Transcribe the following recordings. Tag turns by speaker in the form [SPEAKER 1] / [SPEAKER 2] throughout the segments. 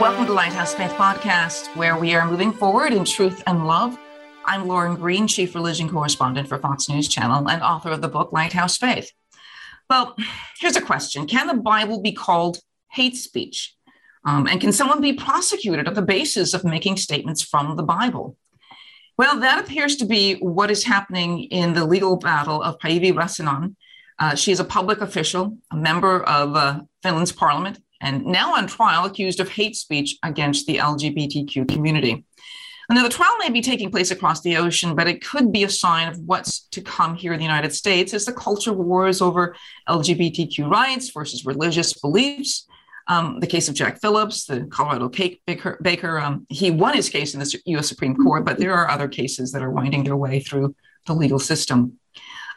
[SPEAKER 1] Welcome to Lighthouse Faith Podcast, where we are moving forward in truth and love. I'm Lauren Green, Chief Religion Correspondent for Fox News Channel and author of the book Lighthouse Faith. Well, here's a question Can the Bible be called hate speech? Um, and can someone be prosecuted on the basis of making statements from the Bible? Well, that appears to be what is happening in the legal battle of Päivi Räsänen. Uh, she is a public official, a member of uh, Finland's parliament, and now on trial accused of hate speech against the LGBTQ community. Now, the trial may be taking place across the ocean, but it could be a sign of what's to come here in the United States as the culture wars over LGBTQ rights versus religious beliefs. Um, the case of Jack Phillips, the Colorado cake baker, baker um, he won his case in the U.S. Supreme Court, but there are other cases that are winding their way through the legal system.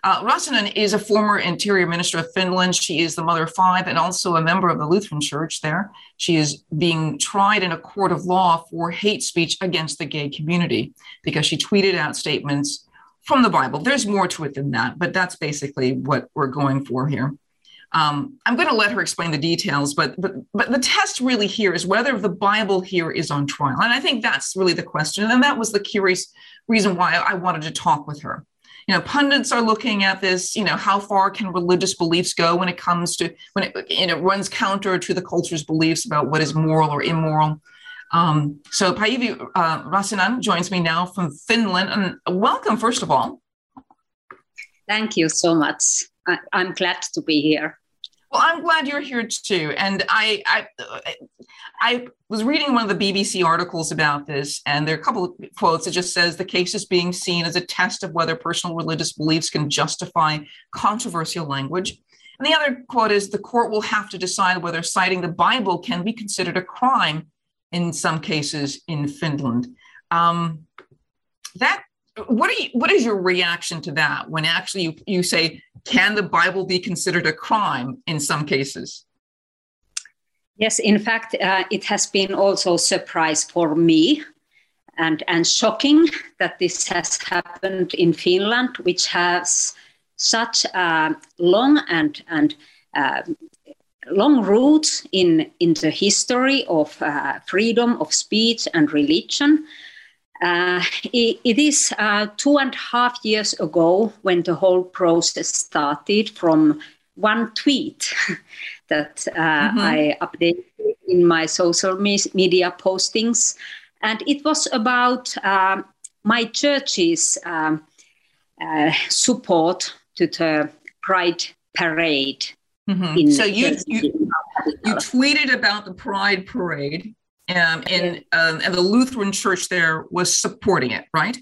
[SPEAKER 1] Uh, Räsänen is a former interior minister of Finland. She is the mother of five and also a member of the Lutheran church there. She is being tried in a court of law for hate speech against the gay community because she tweeted out statements from the Bible. There's more to it than that, but that's basically what we're going for here. Um, I'm going to let her explain the details, but but but the test really here is whether the Bible here is on trial, and I think that's really the question, and that was the curious reason why I wanted to talk with her you know pundits are looking at this you know how far can religious beliefs go when it comes to when it you know runs counter to the culture's beliefs about what is moral or immoral. Um, so Päivi uh, Räsänen joins me now from Finland. And welcome first of all.
[SPEAKER 2] Thank you so much. I, I'm glad to be here
[SPEAKER 1] well, I'm glad you're here too. And I, I, I was reading one of the BBC articles about this, and there are a couple of quotes. It just says the case is being seen as a test of whether personal religious beliefs can justify controversial language. And the other quote is the court will have to decide whether citing the Bible can be considered a crime in some cases in Finland. Um, that what are you, what is your reaction to that when actually you, you say can the Bible be considered a crime in some cases?
[SPEAKER 2] Yes, in fact, uh, it has been also a surprise for me and, and shocking that this has happened in Finland, which has such long and, and uh, long roots in, in the history of uh, freedom of speech and religion. Uh, it, it is uh, two and a half years ago when the whole process started from one tweet that uh, mm-hmm. I updated in my social media postings. And it was about um, my church's um, uh, support to the Pride Parade.
[SPEAKER 1] Mm-hmm. so you, you, you tweeted about the Pride Parade um, and um, and the Lutheran Church there was supporting it, right?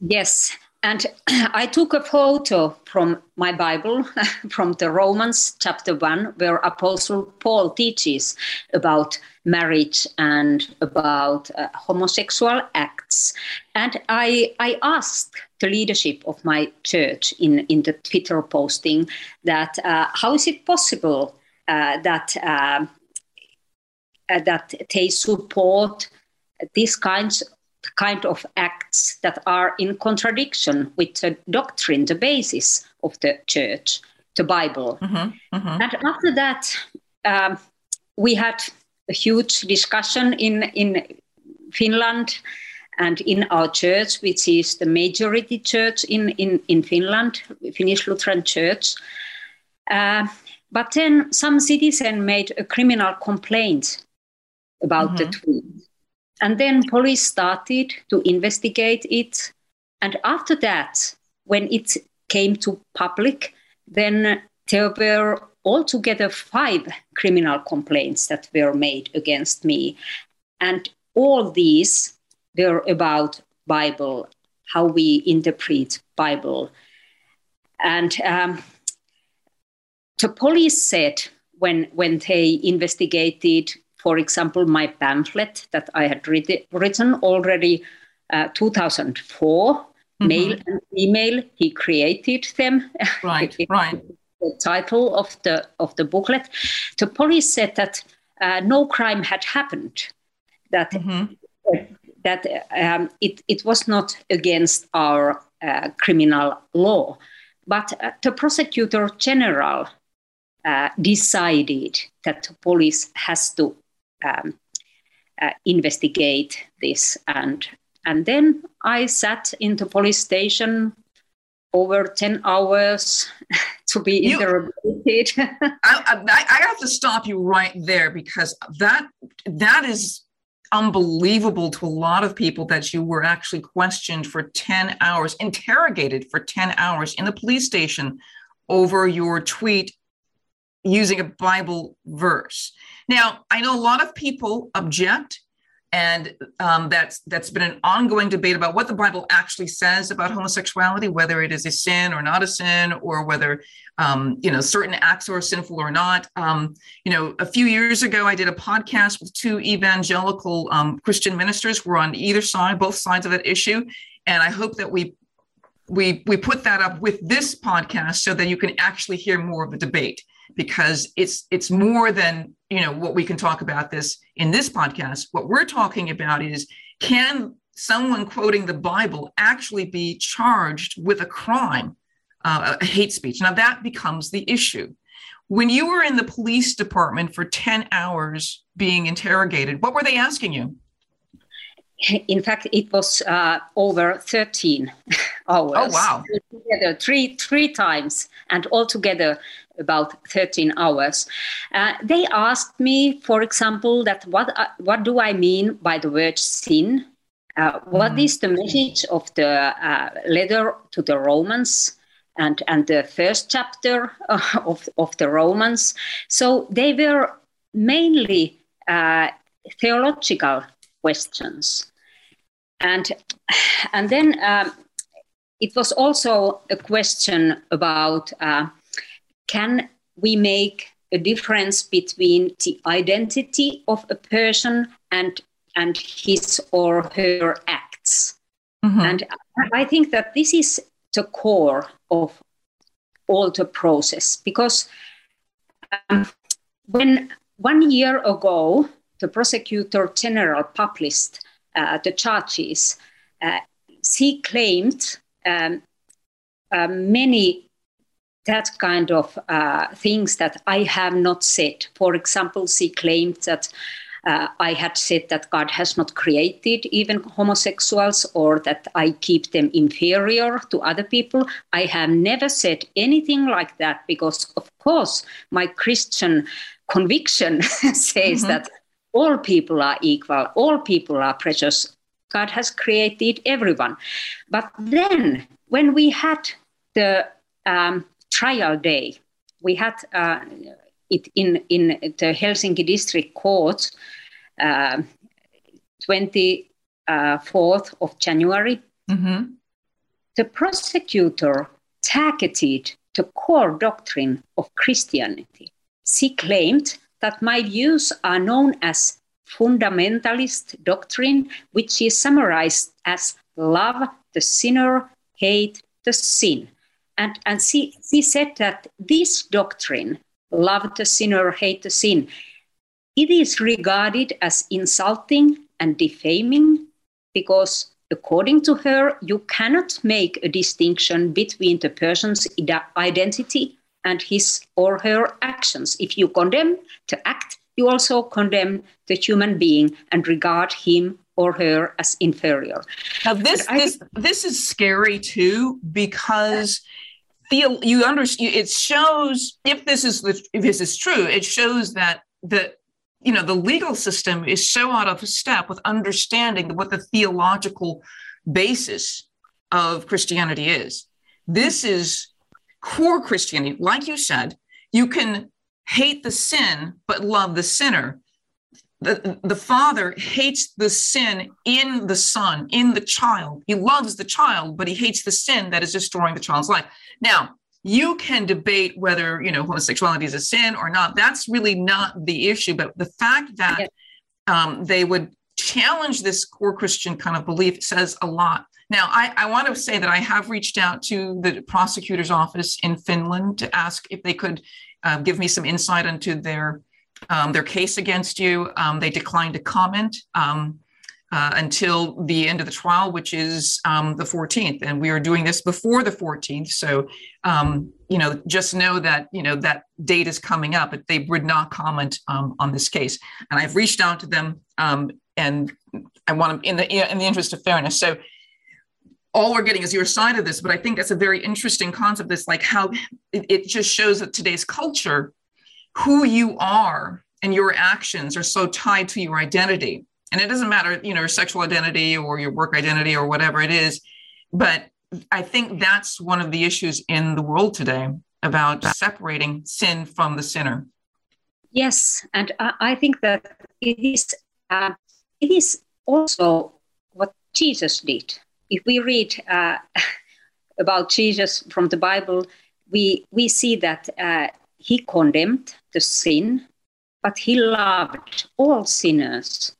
[SPEAKER 2] Yes, and I took a photo from my Bible, from the Romans chapter one, where Apostle Paul teaches about marriage and about uh, homosexual acts. And I, I asked the leadership of my church in, in the Twitter posting that uh, how is it possible uh, that uh, that they support these kinds kind of acts that are in contradiction with the doctrine, the basis of the church, the Bible. Mm-hmm, mm-hmm. And after that, um, we had a huge discussion in, in Finland and in our church, which is the majority church in, in, in Finland, Finnish Lutheran Church. Uh, but then some citizen made a criminal complaint about mm-hmm. the tweet. And then police started to investigate it. And after that, when it came to public, then there were altogether five criminal complaints that were made against me. And all these were about Bible how we interpret Bible. And um, the police said when when they investigated, for example, my pamphlet that I had writ- written already uh, 2004, mm-hmm. male and female, he created them.
[SPEAKER 1] Right, right.
[SPEAKER 2] The title of the of the booklet. The police said that uh, no crime had happened. That mm-hmm. that um, it it was not against our uh, criminal law, but uh, the prosecutor general uh, decided that the police has to um, uh, investigate this and and then I sat in the police station over 10 hours to be you, interrogated.
[SPEAKER 1] I, I, I, have to stop you right there because that that is unbelievable to a lot of people that you were actually questioned for 10 hours, interrogated for 10 hours in the police station over your tweet using a Bible verse. Now, I know a lot of people object and um, that's that's been an ongoing debate about what the Bible actually says about homosexuality, whether it is a sin or not a sin, or whether um, you know certain acts are sinful or not. Um, you know, a few years ago, I did a podcast with two evangelical um, Christian ministers. We're on either side, both sides of that issue, and I hope that we we we put that up with this podcast so that you can actually hear more of the debate because it's it's more than you know what we can talk about this in this podcast. What we're talking about is can someone quoting the bible actually be charged with a crime uh, a hate speech? Now that becomes the issue. When you were in the police department for 10 hours being interrogated what were they asking you?
[SPEAKER 2] In fact it was uh, over 13 hours.
[SPEAKER 1] Oh wow.
[SPEAKER 2] Together three three times and altogether about 13 hours. Uh, they asked me, for example, that what uh, what do I mean by the word sin? Uh, what mm. is the message of the uh, letter to the Romans and and the first chapter of of the Romans? So they were mainly uh, theological questions, and and then. Um, it was also a question about uh, can we make a difference between the identity of a person and and his or her acts mm-hmm. and i think that this is the core of all the process because um, when one year ago the prosecutor general published uh, the charges uh, he claimed um, uh, many that kind of uh, things that I have not said. For example, she claimed that uh, I had said that God has not created even homosexuals or that I keep them inferior to other people. I have never said anything like that because, of course, my Christian conviction says mm-hmm. that all people are equal, all people are precious. God has created everyone. But then, when we had the um, trial day. We had uh, it in, in the Helsinki District Court, uh, 24th of January. Mm-hmm. The prosecutor targeted the core doctrine of Christianity. She claimed that my views are known as fundamentalist doctrine, which is summarized as love the sinner, hate the sin. And, and she, she said that this doctrine, love the sinner, hate the sin, it is regarded as insulting and defaming because according to her, you cannot make a distinction between the person's identity and his or her actions. If you condemn the act, you also condemn the human being and regard him or her as inferior.
[SPEAKER 1] Now this I, this this is scary too because feel you understand it shows if this is the, if this is true it shows that the you know the legal system is so out of step with understanding what the theological basis of christianity is. This is core christianity. Like you said you can hate the sin but love the sinner the, the father hates the sin in the son, in the child. He loves the child, but he hates the sin that is destroying the child's life. Now, you can debate whether you know homosexuality is a sin or not. That's really not the issue. But the fact that um, they would challenge this core Christian kind of belief says a lot. Now, I, I, want to say that I have reached out to the prosecutor's office in Finland to ask if they could uh, give me some insight into their um, their case against you. Um, they declined to comment um, uh, until the end of the trial, which is um, the 14th, and we are doing this before the 14th. So, um, you know, just know that you know that date is coming up, but they would not comment um, on this case. And I've reached out to them, and I want to in the in the interest of fairness. So all we're getting is your side of this, but I think that's a very interesting concept. This like how it, it just shows that today's culture who you are and your actions are so tied to your identity. And it doesn't matter, you know, your sexual identity or your work identity or whatever it is. But I think that's one of the issues in the world today about separating sin from the sinner.
[SPEAKER 2] Yes, and I think that it is uh, it is also what Jesus did. If we read uh, about Jesus from the Bible, we we see that uh, he condemned the sin, but he loved all sinners.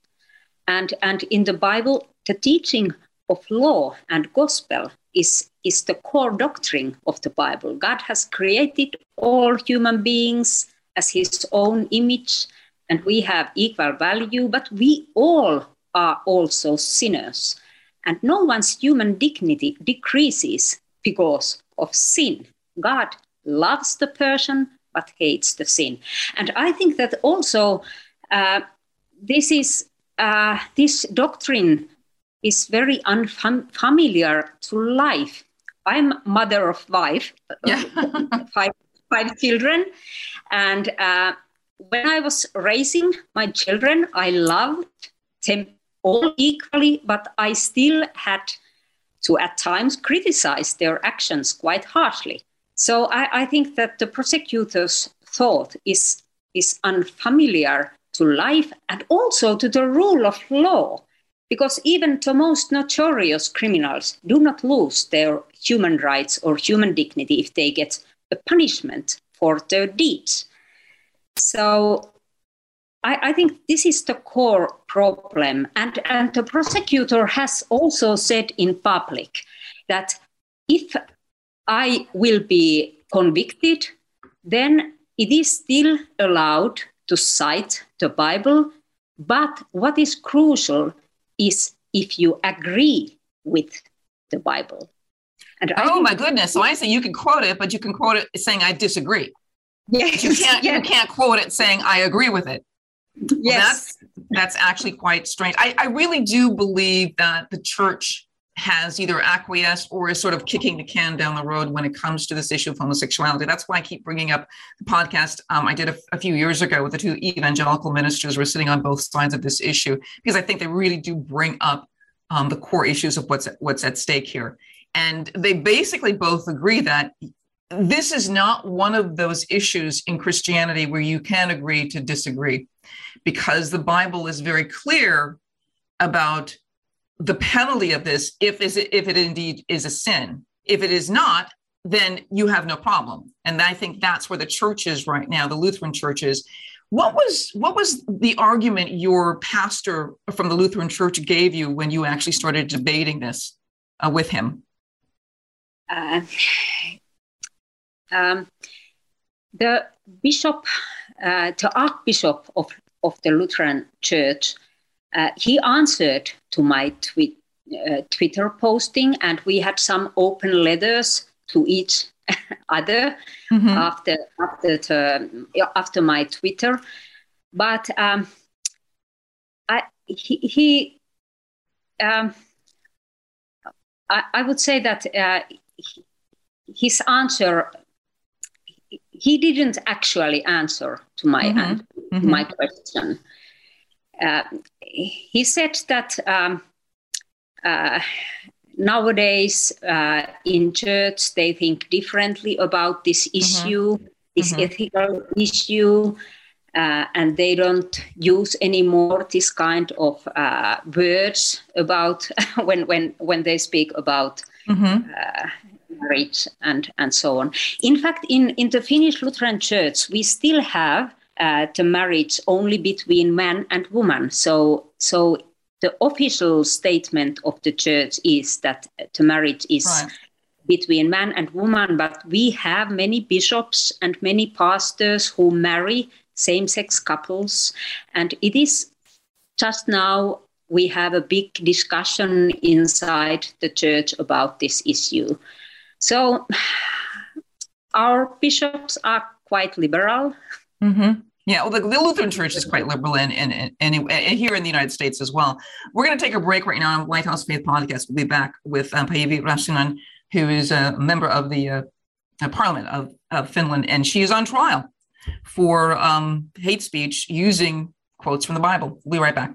[SPEAKER 2] And, and in the Bible, the teaching of law and gospel is, is the core doctrine of the Bible. God has created all human beings as his own image, and we have equal value, but we all are also sinners. And no one's human dignity decreases because of sin. God loves the person but hates the sin. And I think that also uh, this is uh, this doctrine is very unfamiliar to life. I'm mother of five, yeah. five, five children, and uh, when I was raising my children, I loved them all equally, but I still had to at times criticize their actions quite harshly. So I, I think that the prosecutor's thought is, is unfamiliar to life and also to the rule of law, because even the most notorious criminals do not lose their human rights or human dignity if they get a punishment for their deeds. So I, I, think this is the core problem. And, and the prosecutor has also said in public that if I will be convicted, then it is still allowed to cite the Bible. But what is crucial is if you agree with the Bible.
[SPEAKER 1] And oh my goodness! So I say you can quote it, but you can quote it saying I disagree.
[SPEAKER 2] Yes,
[SPEAKER 1] you can't. Yes. You can't quote it saying I agree with it.
[SPEAKER 2] Yes, well,
[SPEAKER 1] that's that's actually quite strange. I, I really do believe that the church has either acquiesced or is sort of kicking the can down the road when it comes to this issue of homosexuality. That's why I keep bringing up the podcast um, I did a, a, few years ago with the two evangelical ministers. We're sitting on both sides of this issue because I think they really do bring up um, the core issues of what's what's at stake here. And they basically both agree that this is not one of those issues in Christianity where you can agree to disagree, because the Bible is very clear about the penalty of this if is if it indeed is a sin. If it is not, then you have no problem. And I think that's where the church is right now, the Lutheran churches. What was what was the argument your pastor from the Lutheran church gave you when you actually started debating this uh, with him? Uh,
[SPEAKER 2] um, the bishop, uh, the archbishop of, of the Lutheran Church, uh, he answered to my tweet, uh, Twitter posting, and we had some open letters to each other mm-hmm. after after the, after my Twitter. But um, I he, he um, I, I, would say that uh, his answer he didn't actually answer to my mm-hmm. mm-hmm. my question. Uh, he said that um, uh, nowadays uh, in church they think differently about this mm-hmm. issue, this mm-hmm. ethical issue, uh, and they don't use anymore this kind of uh, words about when when when they speak about mm-hmm. uh, marriage and and so on. In fact, in in the Finnish Lutheran Church, we still have uh, the marriage only between man and woman. So so the official statement of the church is that the marriage is. Right between man and woman, but we have many bishops and many pastors who marry same sex couples. And it is just now we have a big discussion inside the church about this issue. So our bishops are quite liberal.
[SPEAKER 1] Mm-hmm. Yeah, well, the, the, Lutheran Church is quite liberal, and, and, here in the United States as well. We're going to take a break right now on Lighthouse Faith Podcast. We'll be back with um, Päivi Räsänen, who is a member of the uh, Parliament of, of Finland, and she is on trial for um, hate speech using quotes from the Bible. We'll be right back.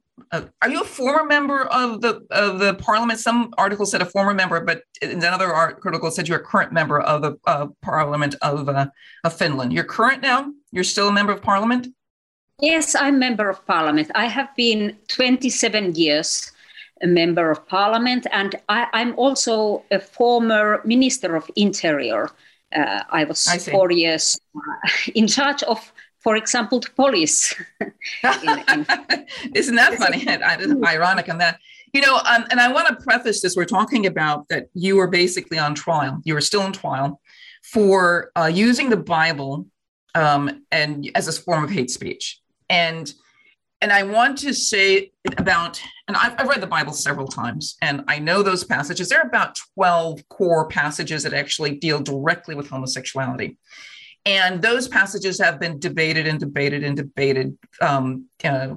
[SPEAKER 1] uh, are you a former member of the of the parliament? Some articles said a former member, but another article said you're a current member of the uh, parliament of uh, of Finland. You're current now. You're still a member of parliament.
[SPEAKER 2] Yes, I'm member of parliament. I have been 27 years a member of parliament, and I, am also a former minister of interior. Uh, I was I four years uh, in charge of for example, to police. in,
[SPEAKER 1] in Isn't that funny? It's ironic on that. You know, um, and I want to preface this. We're talking about that you are basically on trial. You are still in trial for uh, using the Bible um, and as a form of hate speech. And and I want to say about, and I've, I've, read the Bible several times, and I know those passages. There are about 12 core passages that actually deal directly with homosexuality. And those passages have been debated and debated and debated, um, uh,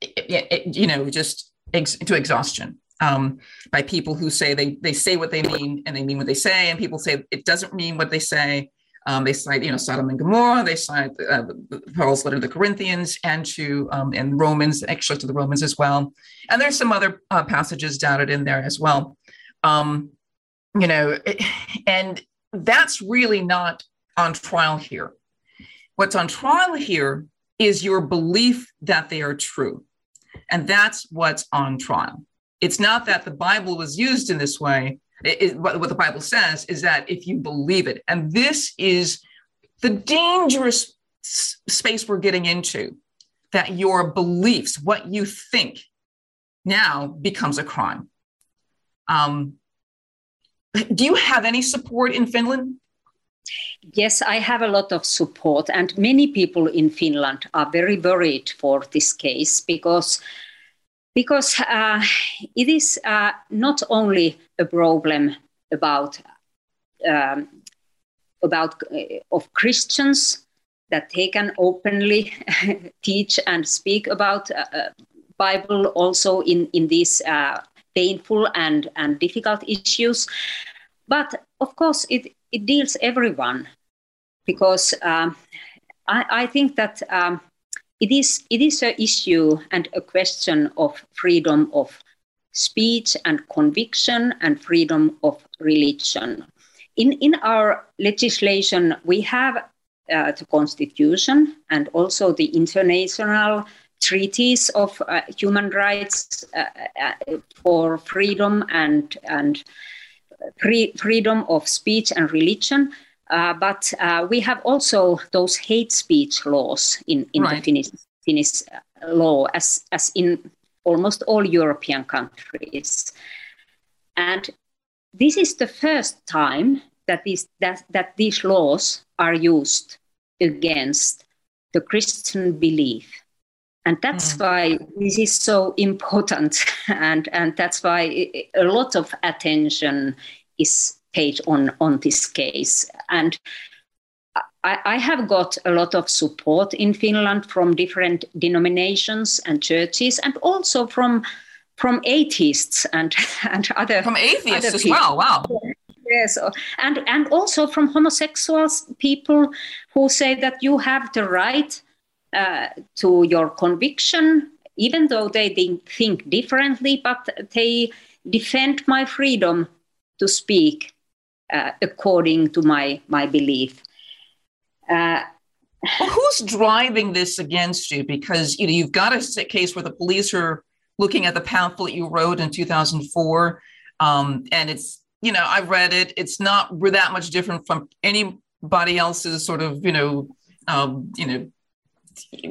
[SPEAKER 1] you know, just ex- to exhaustion um, by people who say they they say what they mean and they mean what they say, and people say it doesn't mean what they say. Um, they cite, you know, Sodom and Gomorrah. They cite uh, Paul's letter to the Corinthians and to um, and Romans, actually to the Romans as well. And there's some other uh, passages dotted in there as well. Um, you know, and that's really not on trial here. What's on trial here is your belief that they are true. And that's what's on trial. It's not that the Bible was used in this way. It, it, what, what the Bible says is that if you believe it, and this is the dangerous s- space we're getting into, that your beliefs, what you think, now becomes a crime. Um, do you have any support in Finland?
[SPEAKER 2] Yes, I have a lot of support, and many people in Finland are very worried for this case because because uh, it is uh, not only a problem about um, about uh, of Christians that they can openly teach and speak about uh, uh, Bible also in in these uh, painful and and difficult issues, but of course it it deals everyone because um, I, I, think that um, it is it is an issue and a question of freedom of speech and conviction and freedom of religion. In in our legislation, we have uh, the constitution and also the international treaties of uh, human rights uh, uh for freedom and and free, freedom of speech and religion. Uh, but uh, we have also those hate speech laws in, in right. the Finnish, Finnish uh, law, as, as in almost all European countries. And this is the first time that these, that, that these laws are used against the Christian belief and that's mm. why this is so important and and that's why a lot of attention is paid on on this case and I, I have got a lot of support in Finland from different denominations and churches, and also from from atheists and and other
[SPEAKER 1] from atheists other as well. Wow.
[SPEAKER 2] yes, and and also from homosexuals, people who say that you have the right uh, to your conviction, even though they think differently, but they defend my freedom to speak uh, according to my my belief.
[SPEAKER 1] Uh, well, who's driving this against you? Because you know you've got a case where the police are looking at the pamphlet you wrote in 2004, um, and it's you know I've read it. It's not that much different from anybody else's sort of you know um, you know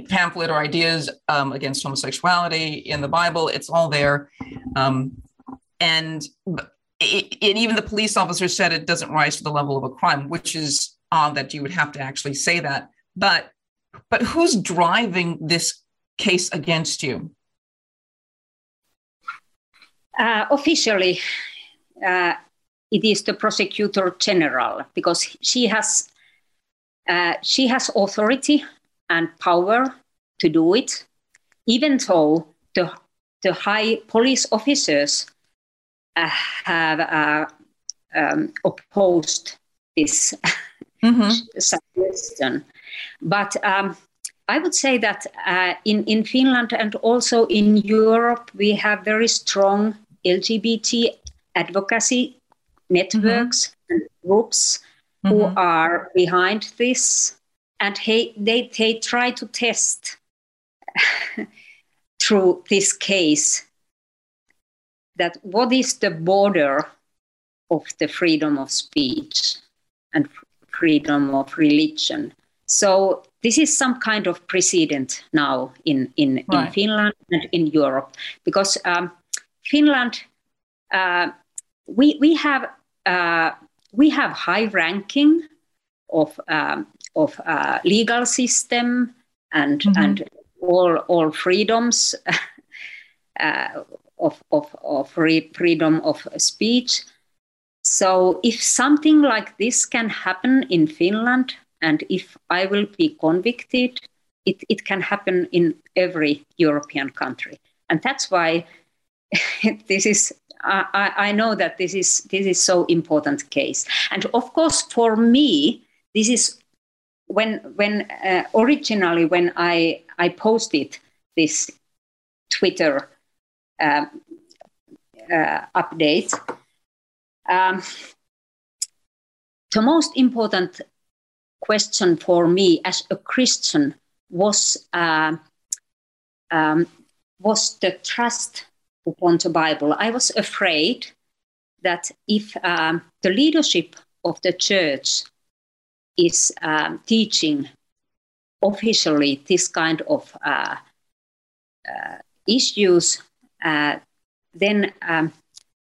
[SPEAKER 1] pamphlet or ideas um, against homosexuality in the Bible. It's all there, um, and it, even the police officer said it doesn't rise to the level of a crime, which is odd that you would have to actually say that. But but who's driving this case against you?
[SPEAKER 2] Uh, officially, uh, it is the prosecutor general because she has uh, she has authority and power to do it, even though the the high police officers uh, have uh, um, opposed this mm-hmm. suggestion. But um, I would say that uh, in, in Finland and also in Europe, we have very strong LGBT advocacy networks mm-hmm. and groups mm-hmm. who are behind this. And he, they, they try to test through this case that what is the border of the freedom of speech and freedom of religion. So this is some kind of precedent now in, in, right. in Finland and in Europe because um, Finland, uh, we, we have uh, we have high ranking of um, of uh, legal system and mm-hmm. and all all freedoms uh, of of of freedom of speech. So if something like this can happen in Finland, and if I will be convicted, it, it can happen in every European country. And that's why this is I, I, know that this is this is so important case. And of course, for me, this is when when uh, originally when I I posted this Twitter uh, uh, update. Um, the most important question for me as a Christian was uh, um, was the trust upon the Bible. I was afraid that if um, the leadership of the church is um, teaching officially this kind of uh, uh, issues, uh, then um,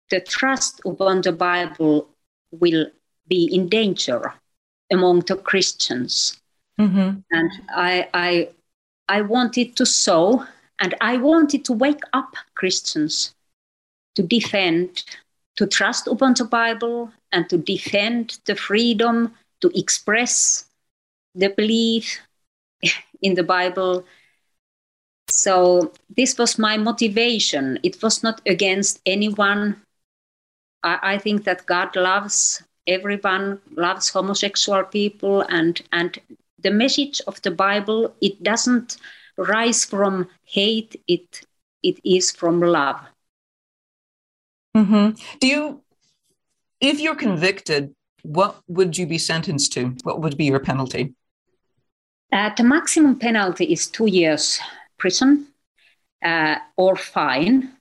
[SPEAKER 2] the trust upon the Bible will be in danger among the Christians. Mm-hmm. And I, I, I wanted to sow and I wanted to wake up Christians to defend, to trust upon the Bible and to defend the freedom to express the belief in the Bible. So this was my motivation. It was not against anyone. I, I think that God loves everyone, loves homosexual people, and and the message of the Bible it doesn't rise from hate, it, it is from love.
[SPEAKER 1] Mm-hmm. Do you, if you're convicted, what would you be sentenced to? What would be your penalty?
[SPEAKER 2] Uh, the maximum penalty is two years prison uh, or fine.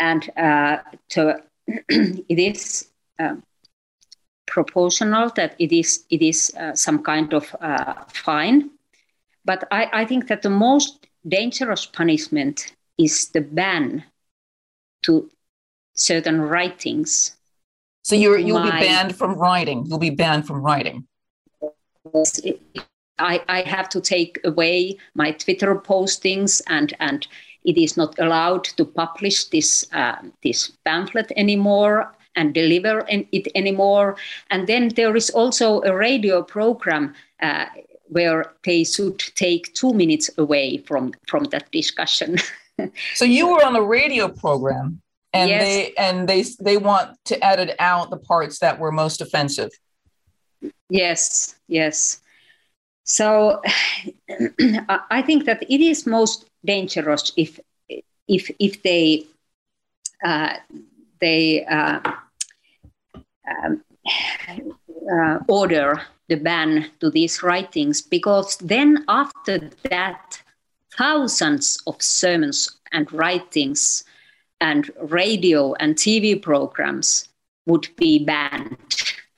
[SPEAKER 2] And uh, to, it is um, proportional that it is, it is uh, some kind of uh, fine. But I, I think that the most dangerous punishment is the ban to certain writings.
[SPEAKER 1] So you're, you'll My, be banned from writing. You'll be banned from writing.
[SPEAKER 2] I, I have to take away my Twitter postings and, and it is not allowed to publish this, uh, this pamphlet anymore and deliver it anymore. And then there is also a radio program uh, where they should take two minutes away from from that discussion.
[SPEAKER 1] so you were on a radio program, and
[SPEAKER 2] Yes.
[SPEAKER 1] they and they they want to edit out the parts that were most offensive.
[SPEAKER 2] Yes, yes. So I I think that it is most dangerous if if if they uh, they uh, um, uh, order the ban to these writings because then after that thousands of sermons and writings and radio and TV programs would be banned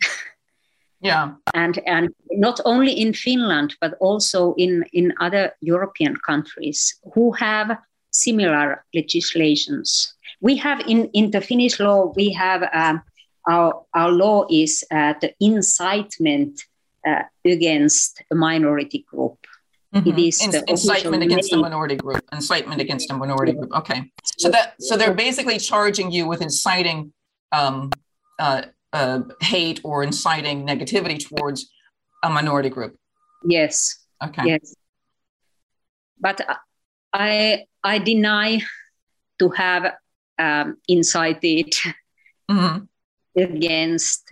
[SPEAKER 1] Yeah.
[SPEAKER 2] and and not only in Finland but also in in other European countries who have similar legislations. We have in in the Finnish law we have um, our our law is uh, the incitement uh, against a minority group. It
[SPEAKER 1] Mhm.
[SPEAKER 2] is
[SPEAKER 1] incitement against a minority group. Incitement against a minority group. Okay. So that so they're basically charging you with inciting um, uh, uh, hate or inciting negativity towards a minority group.
[SPEAKER 2] Yes,
[SPEAKER 1] Okay.
[SPEAKER 2] yes. But I I deny to have um, incited
[SPEAKER 1] Mhm.
[SPEAKER 2] against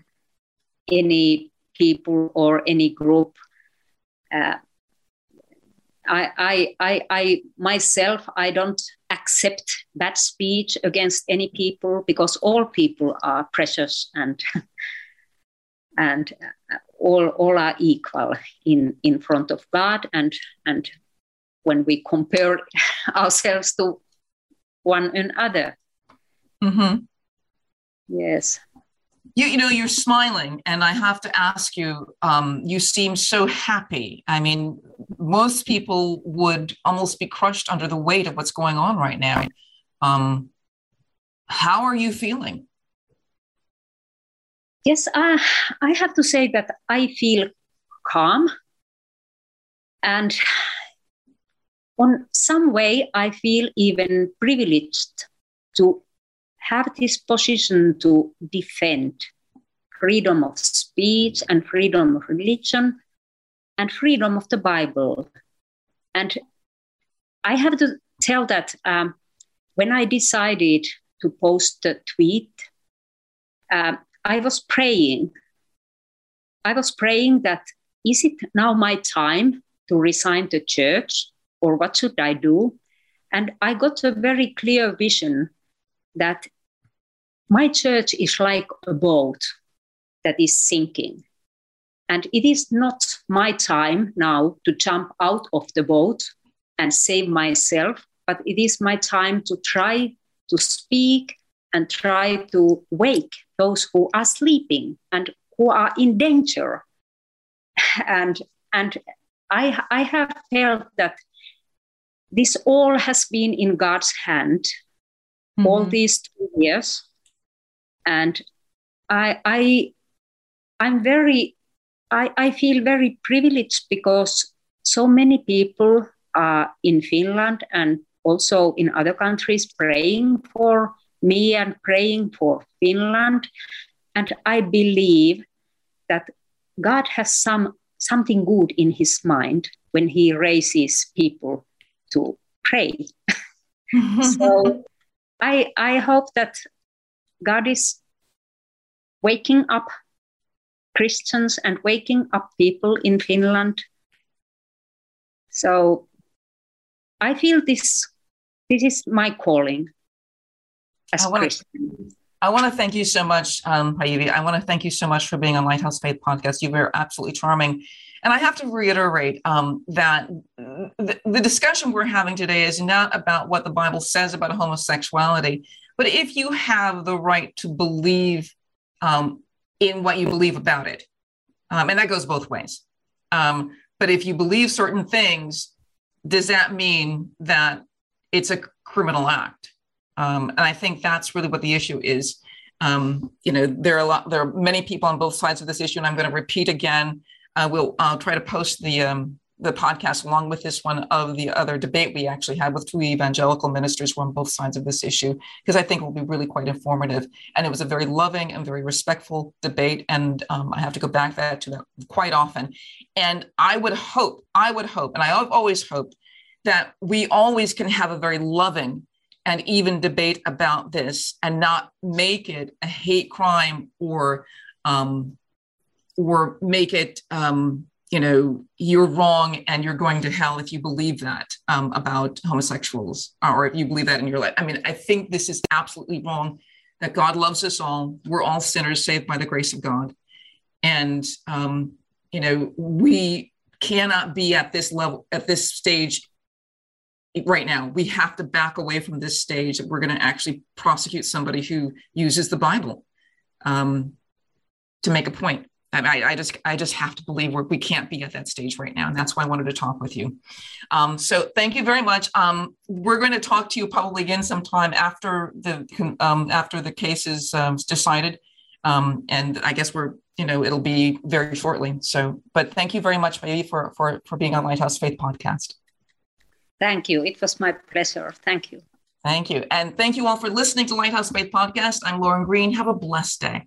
[SPEAKER 2] any people or any group. Uh, I, I, I, I myself, I don't accept bad speech against any people because all people are precious and and all, all are equal in, in front of God and and when we compare ourselves to one another.
[SPEAKER 1] Mhm.
[SPEAKER 2] Yes.
[SPEAKER 1] You, you know, you're smiling, and I have to ask you. Um, you seem so happy. I mean, most people would almost be crushed under the weight of what's going on right now. Um, how are you feeling?
[SPEAKER 2] Yes, uh, I have to say that I feel calm. And on some way, I feel even privileged to have this position to defend freedom of speech and freedom of religion and freedom of the Bible. And I have to tell that um, when I decided to post the tweet, um, I was praying. I was praying that is it now my time to resign the church or what should I do? And I got a very clear vision that my church is like a boat that is sinking. And it is not my time now to jump out of the boat and save myself, but it is my time to try to speak and try to wake those who are sleeping and who are in danger. And, and I, I have felt that this all has been in God's hand all
[SPEAKER 1] Mhm.
[SPEAKER 2] these two years. And I, I, I'm very, I, I feel very privileged because so many people are in Finland and also in other countries praying for me and praying for Finland. And I believe that God has some something good in his mind when he raises people to pray. so I I hope that God is waking up Christians and waking up people in Finland. So I feel this this is my calling as
[SPEAKER 1] I wanna-
[SPEAKER 2] Christian.
[SPEAKER 1] I want to thank you so much, um, Paivi. I want to thank you so much for being on Lighthouse Faith Podcast. You were absolutely charming. And I have to reiterate um, that the, the discussion we're having today is not about what the Bible says about homosexuality, but if you have the right to believe um, in what you believe about it. Um, and that goes both ways. Um, but if you believe certain things, does that mean that it's a criminal act? Um, and I think that's really what the issue is. Um, you know, there are a lot, there are many people on both sides of this issue, and I'm going to repeat again. We'll I'll try to post the um, the podcast along with this one of the other debate we actually had with two evangelical ministers who are on both sides of this issue because I think it will be really quite informative. And it was a very loving and very respectful debate, and um, I have to go back that to that quite often. And I would hope, I would hope, and I have always hoped that we always can have a very loving and even debate about this and not make it a hate crime or um, or make it um, you know you're wrong and you're going to hell if you believe that um, about homosexuals or if you believe that in your life. I mean i think this is absolutely wrong that god loves us all. We're all sinners saved by the grace of god. And um, you know we cannot be at this level at this stage right now. We have to back away from this stage that we're going to actually prosecute somebody who uses the bible um, to make a point I, I, just I just have to believe we're, we can't be at that stage right now, and that's why I wanted to talk with you. Um, so thank you very much. Um, we're going to talk to you probably again sometime after the um, after the case is um, decided, um, and I guess we're you know it'll be very shortly. So, but thank you very much, Baby, for for for being on Lighthouse Faith podcast.
[SPEAKER 2] Thank you. It was my pleasure. Thank you.
[SPEAKER 1] Thank you, and thank you all for listening to Lighthouse Faith podcast. I'm Lauren Green. Have a blessed day.